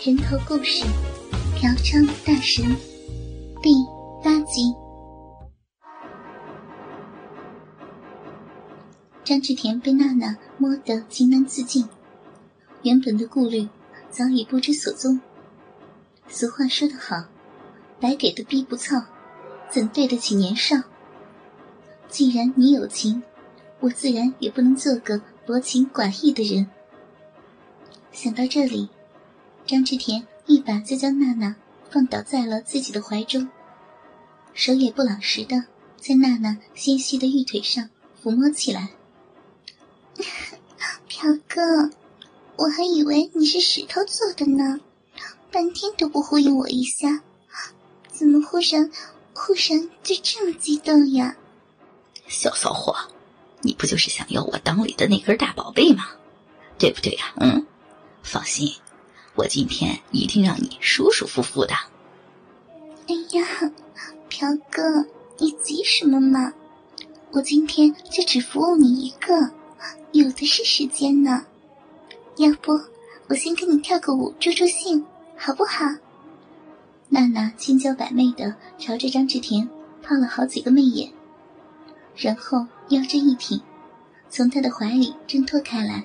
人头故事，嫖娼大神第八集。张志田被娜娜摸得情难自禁，原本的顾虑早已不知所踪。俗话说得好，白给的逼不操，怎对得起年少？既然你有情，我自然也不能做个薄情寡义的人。想到这里。张志田一把就将娜娜放倒在了自己的怀中，手也不老实的在娜娜纤细的玉腿上抚摸起来。飘哥，我还以为你是石头做的呢，半天都不呼应我一下，怎么忽然忽然就这么激动呀？小骚货，你不就是想要我裆里的那根大宝贝吗？对不对呀？嗯，放心。我今天一定让你舒舒服服的。哎呀，飘哥，你急什么嘛？我今天就只服务你一个，有的是时间呢。要不我先跟你跳个舞助助兴，好不好？娜娜千娇百媚的朝着张志田抛了好几个媚眼，然后腰肢一挺，从他的怀里挣脱开来。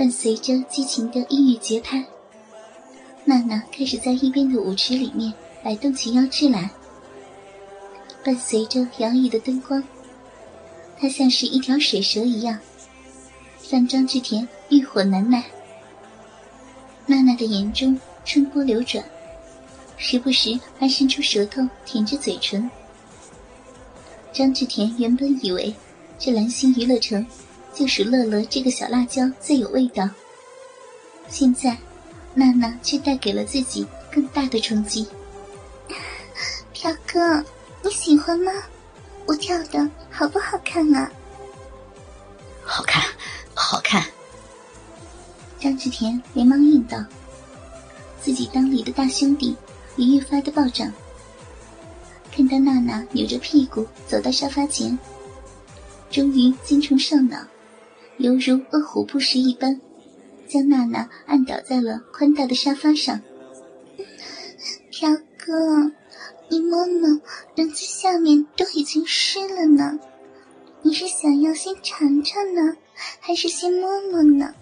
伴随着激情的音乐节拍，娜娜开始在一边的舞池里面摆动起腰肢来。伴随着摇曳的灯光，她像是一条水蛇一样，让张志田欲火难耐。娜娜的眼中春波流转，时不时还伸出舌头舔着嘴唇。张志田原本以为这蓝星娱乐城。就属乐乐这个小辣椒最有味道。现在，娜娜却带给了自己更大的冲击。飘哥，你喜欢吗？我跳的好不好看啊？好看，好看。张志田连忙应道，自己当里的大兄弟也愈发的暴涨。看到娜娜扭着屁股走到沙发前，终于精虫上脑。犹如饿虎扑食一般，将娜娜按倒在了宽大的沙发上。飘哥，你摸摸，人家下面都已经湿了呢。你是想要先尝尝呢，还是先摸摸呢？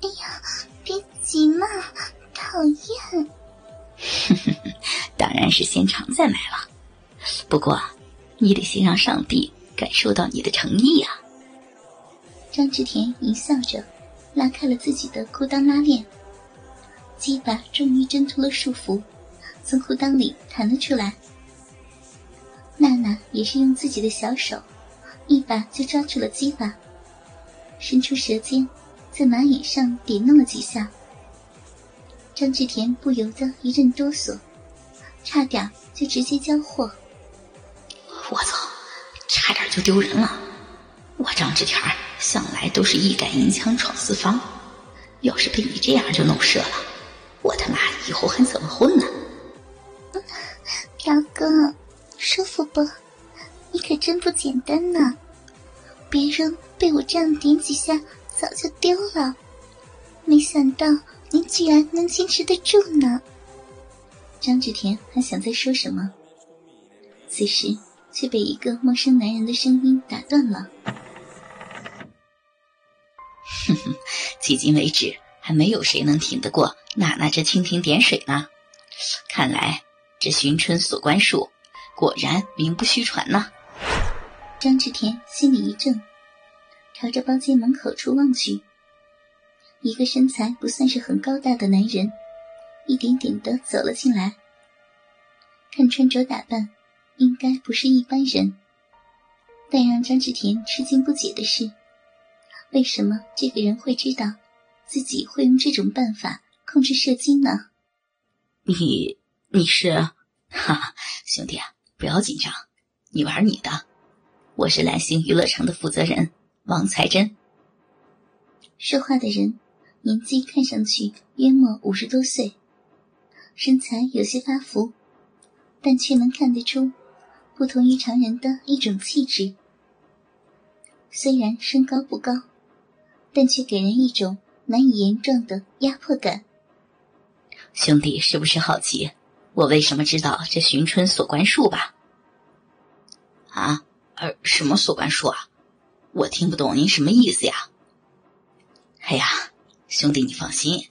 哎呀，别急嘛，讨厌。当然是先尝再买了。不过，你得先让上帝感受到你的诚意呀。张志田一笑着，拉开了自己的裤裆拉链，鸡巴终于挣脱了束缚，从裤裆里弹了出来。娜娜也是用自己的小手，一把就抓住了鸡巴，伸出舌尖，在马眼上点弄了几下。张志田不由得一阵哆嗦，差点就直接交货。我操，差点就丢人了！我张志田向来都是一杆银枪闯四方，要是被你这样就弄射了，我他妈以后还怎么混呢？飘哥，舒服不？你可真不简单呢，别人被我这样点几下早就丢了，没想到你居然能坚持得住呢。张志田还想再说什么，此时却被一个陌生男人的声音打断了。迄今为止还没有谁能挺得过娜娜这蜻蜓点水呢。看来这寻春锁关术果然名不虚传呢。张志田心里一怔，朝着包间门口处望去，一个身材不算是很高大的男人，一点点的走了进来。看穿着打扮，应该不是一般人。但让张志田吃惊不解的是。为什么这个人会知道自己会用这种办法控制射精呢？你你是，哈，兄弟啊，不要紧张，你玩你的，我是蓝星娱乐城的负责人王才珍。说话的人年纪看上去约莫五十多岁，身材有些发福，但却能看得出不同于常人的一种气质。虽然身高不高，但却给人一种难以言状的压迫感。兄弟，是不是好奇我为什么知道这寻春锁关术吧？啊，呃，什么锁关术啊？我听不懂您什么意思呀？哎呀，兄弟，你放心，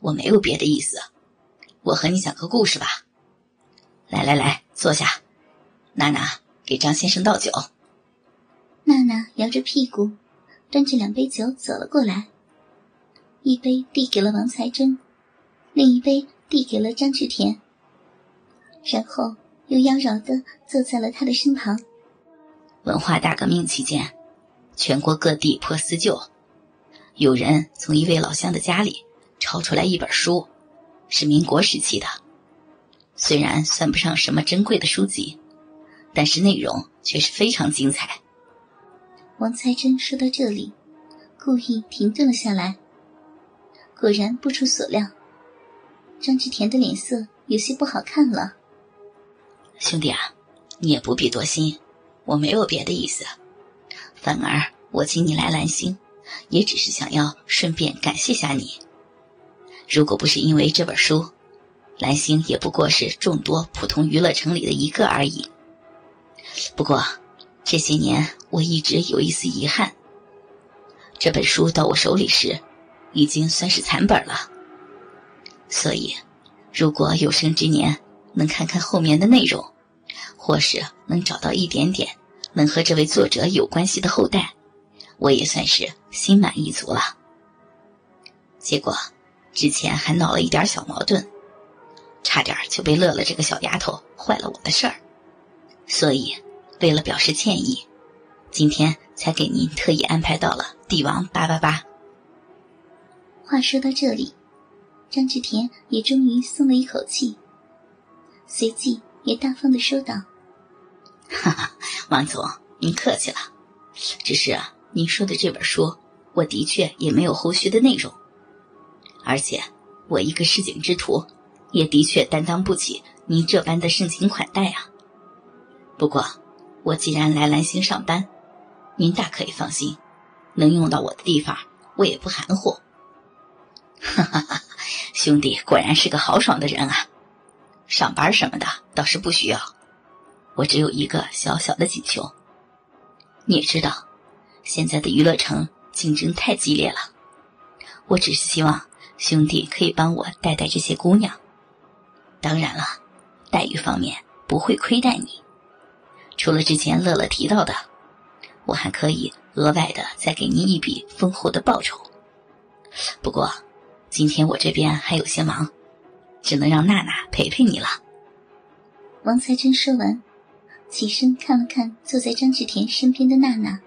我没有别的意思。我和你讲个故事吧。来来来，坐下。娜娜，给张先生倒酒。娜娜摇着屁股，端着两杯酒走了过来，一杯递给了王才珍，另一杯递给了张志田，然后又妖娆的坐在了他的身旁。文化大革命期间，全国各地破四旧，有人从一位老乡的家里抄出来一本书，是民国时期的，虽然算不上什么珍贵的书籍，但是内容却是非常精彩。王才珍说到这里，故意停顿了下来。果然不出所料，张志田的脸色有些不好看了。兄弟啊，你也不必多心，我没有别的意思，反而我请你来兰星，也只是想要顺便感谢下你。如果不是因为这本书，兰星也不过是众多普通娱乐城里的一个而已。不过。这些年，我一直有一丝遗憾。这本书到我手里时，已经算是残本了。所以，如果有生之年能看看后面的内容，或是能找到一点点能和这位作者有关系的后代，我也算是心满意足了。结果，之前还闹了一点小矛盾，差点就被乐乐这个小丫头坏了我的事儿，所以。为了表示歉意，今天才给您特意安排到了帝王八八八。话说到这里，张志田也终于松了一口气，随即也大方的说道：“哈哈，王总，您客气了。只是您说的这本书，我的确也没有后续的内容，而且我一个市井之徒，也的确担当不起您这般的盛情款待啊。不过。”我既然来兰星上班，您大可以放心，能用到我的地方，我也不含糊。哈哈哈，兄弟果然是个豪爽的人啊！上班什么的倒是不需要，我只有一个小小的请求。你也知道，现在的娱乐城竞争太激烈了，我只是希望兄弟可以帮我带带这些姑娘。当然了，待遇方面不会亏待你。除了之前乐乐提到的，我还可以额外的再给您一笔丰厚的报酬。不过，今天我这边还有些忙，只能让娜娜陪陪你了。王才珍说完，起身看了看坐在张志田身边的娜娜，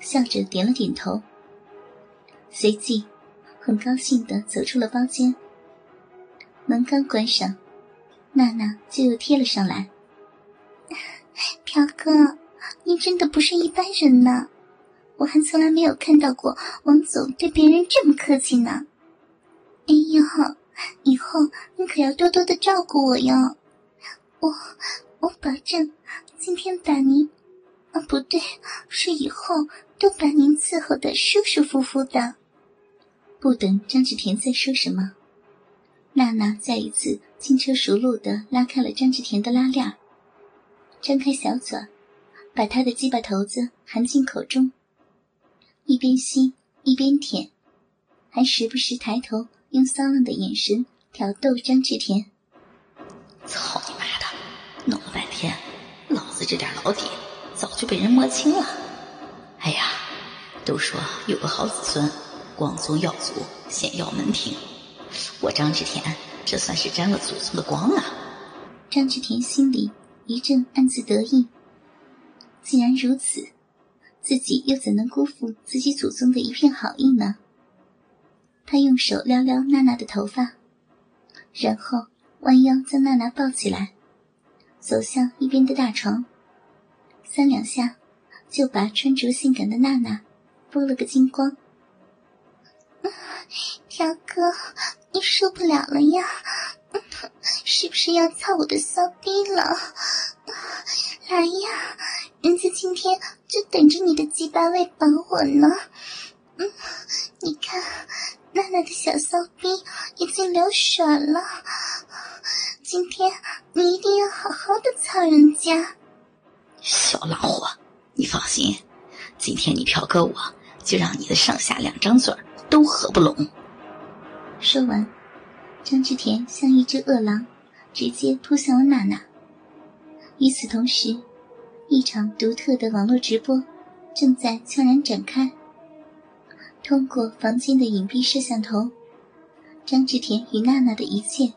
笑着点了点头，随即很高兴的走出了包间。门刚关上，娜娜就又贴了上来。朴哥，您真的不是一般人呢，我还从来没有看到过王总对别人这么客气呢。哎呦，以后您可要多多的照顾我哟，我我保证今天把您，啊不对，是以后都把您伺候的舒舒服服的。不等张志田再说什么，娜娜再一次轻车熟路的拉开了张志田的拉链。张开小嘴，把他的鸡巴头子含进口中，一边吸一边舔，还时不时抬头用骚浪的眼神挑逗张志田。操你妈的！弄了半天，老子这点老底早就被人摸清了。哎呀，都说有个好子孙，光宗耀祖，显耀门庭。我张志田这算是沾了祖宗的光啊！张志田心里。一阵暗自得意。既然如此，自己又怎能辜负自己祖宗的一片好意呢？他用手撩撩娜娜的头发，然后弯腰将娜娜抱起来，走向一边的大床，三两下就把穿着性感的娜娜剥了个精光。条哥，你受不了了呀？是不是要操我的骚逼了？来呀，人家今天就等着你的鸡巴喂饱我呢。嗯，你看，娜娜的小骚逼已经流血了。今天你一定要好好的操人家。小老虎，你放心，今天你嫖哥我就让你的上下两张嘴都合不拢。说完，张志田像一只饿狼，直接扑向了娜娜。与此同时，一场独特的网络直播正在悄然展开。通过房间的隐蔽摄像头，张志田与娜娜的一切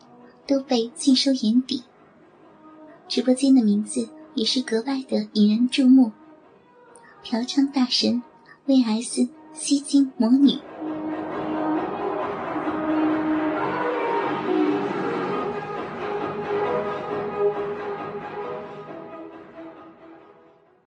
都被尽收眼底。直播间的名字也是格外的引人注目：“嫖娼大神 VS 吸金魔女。”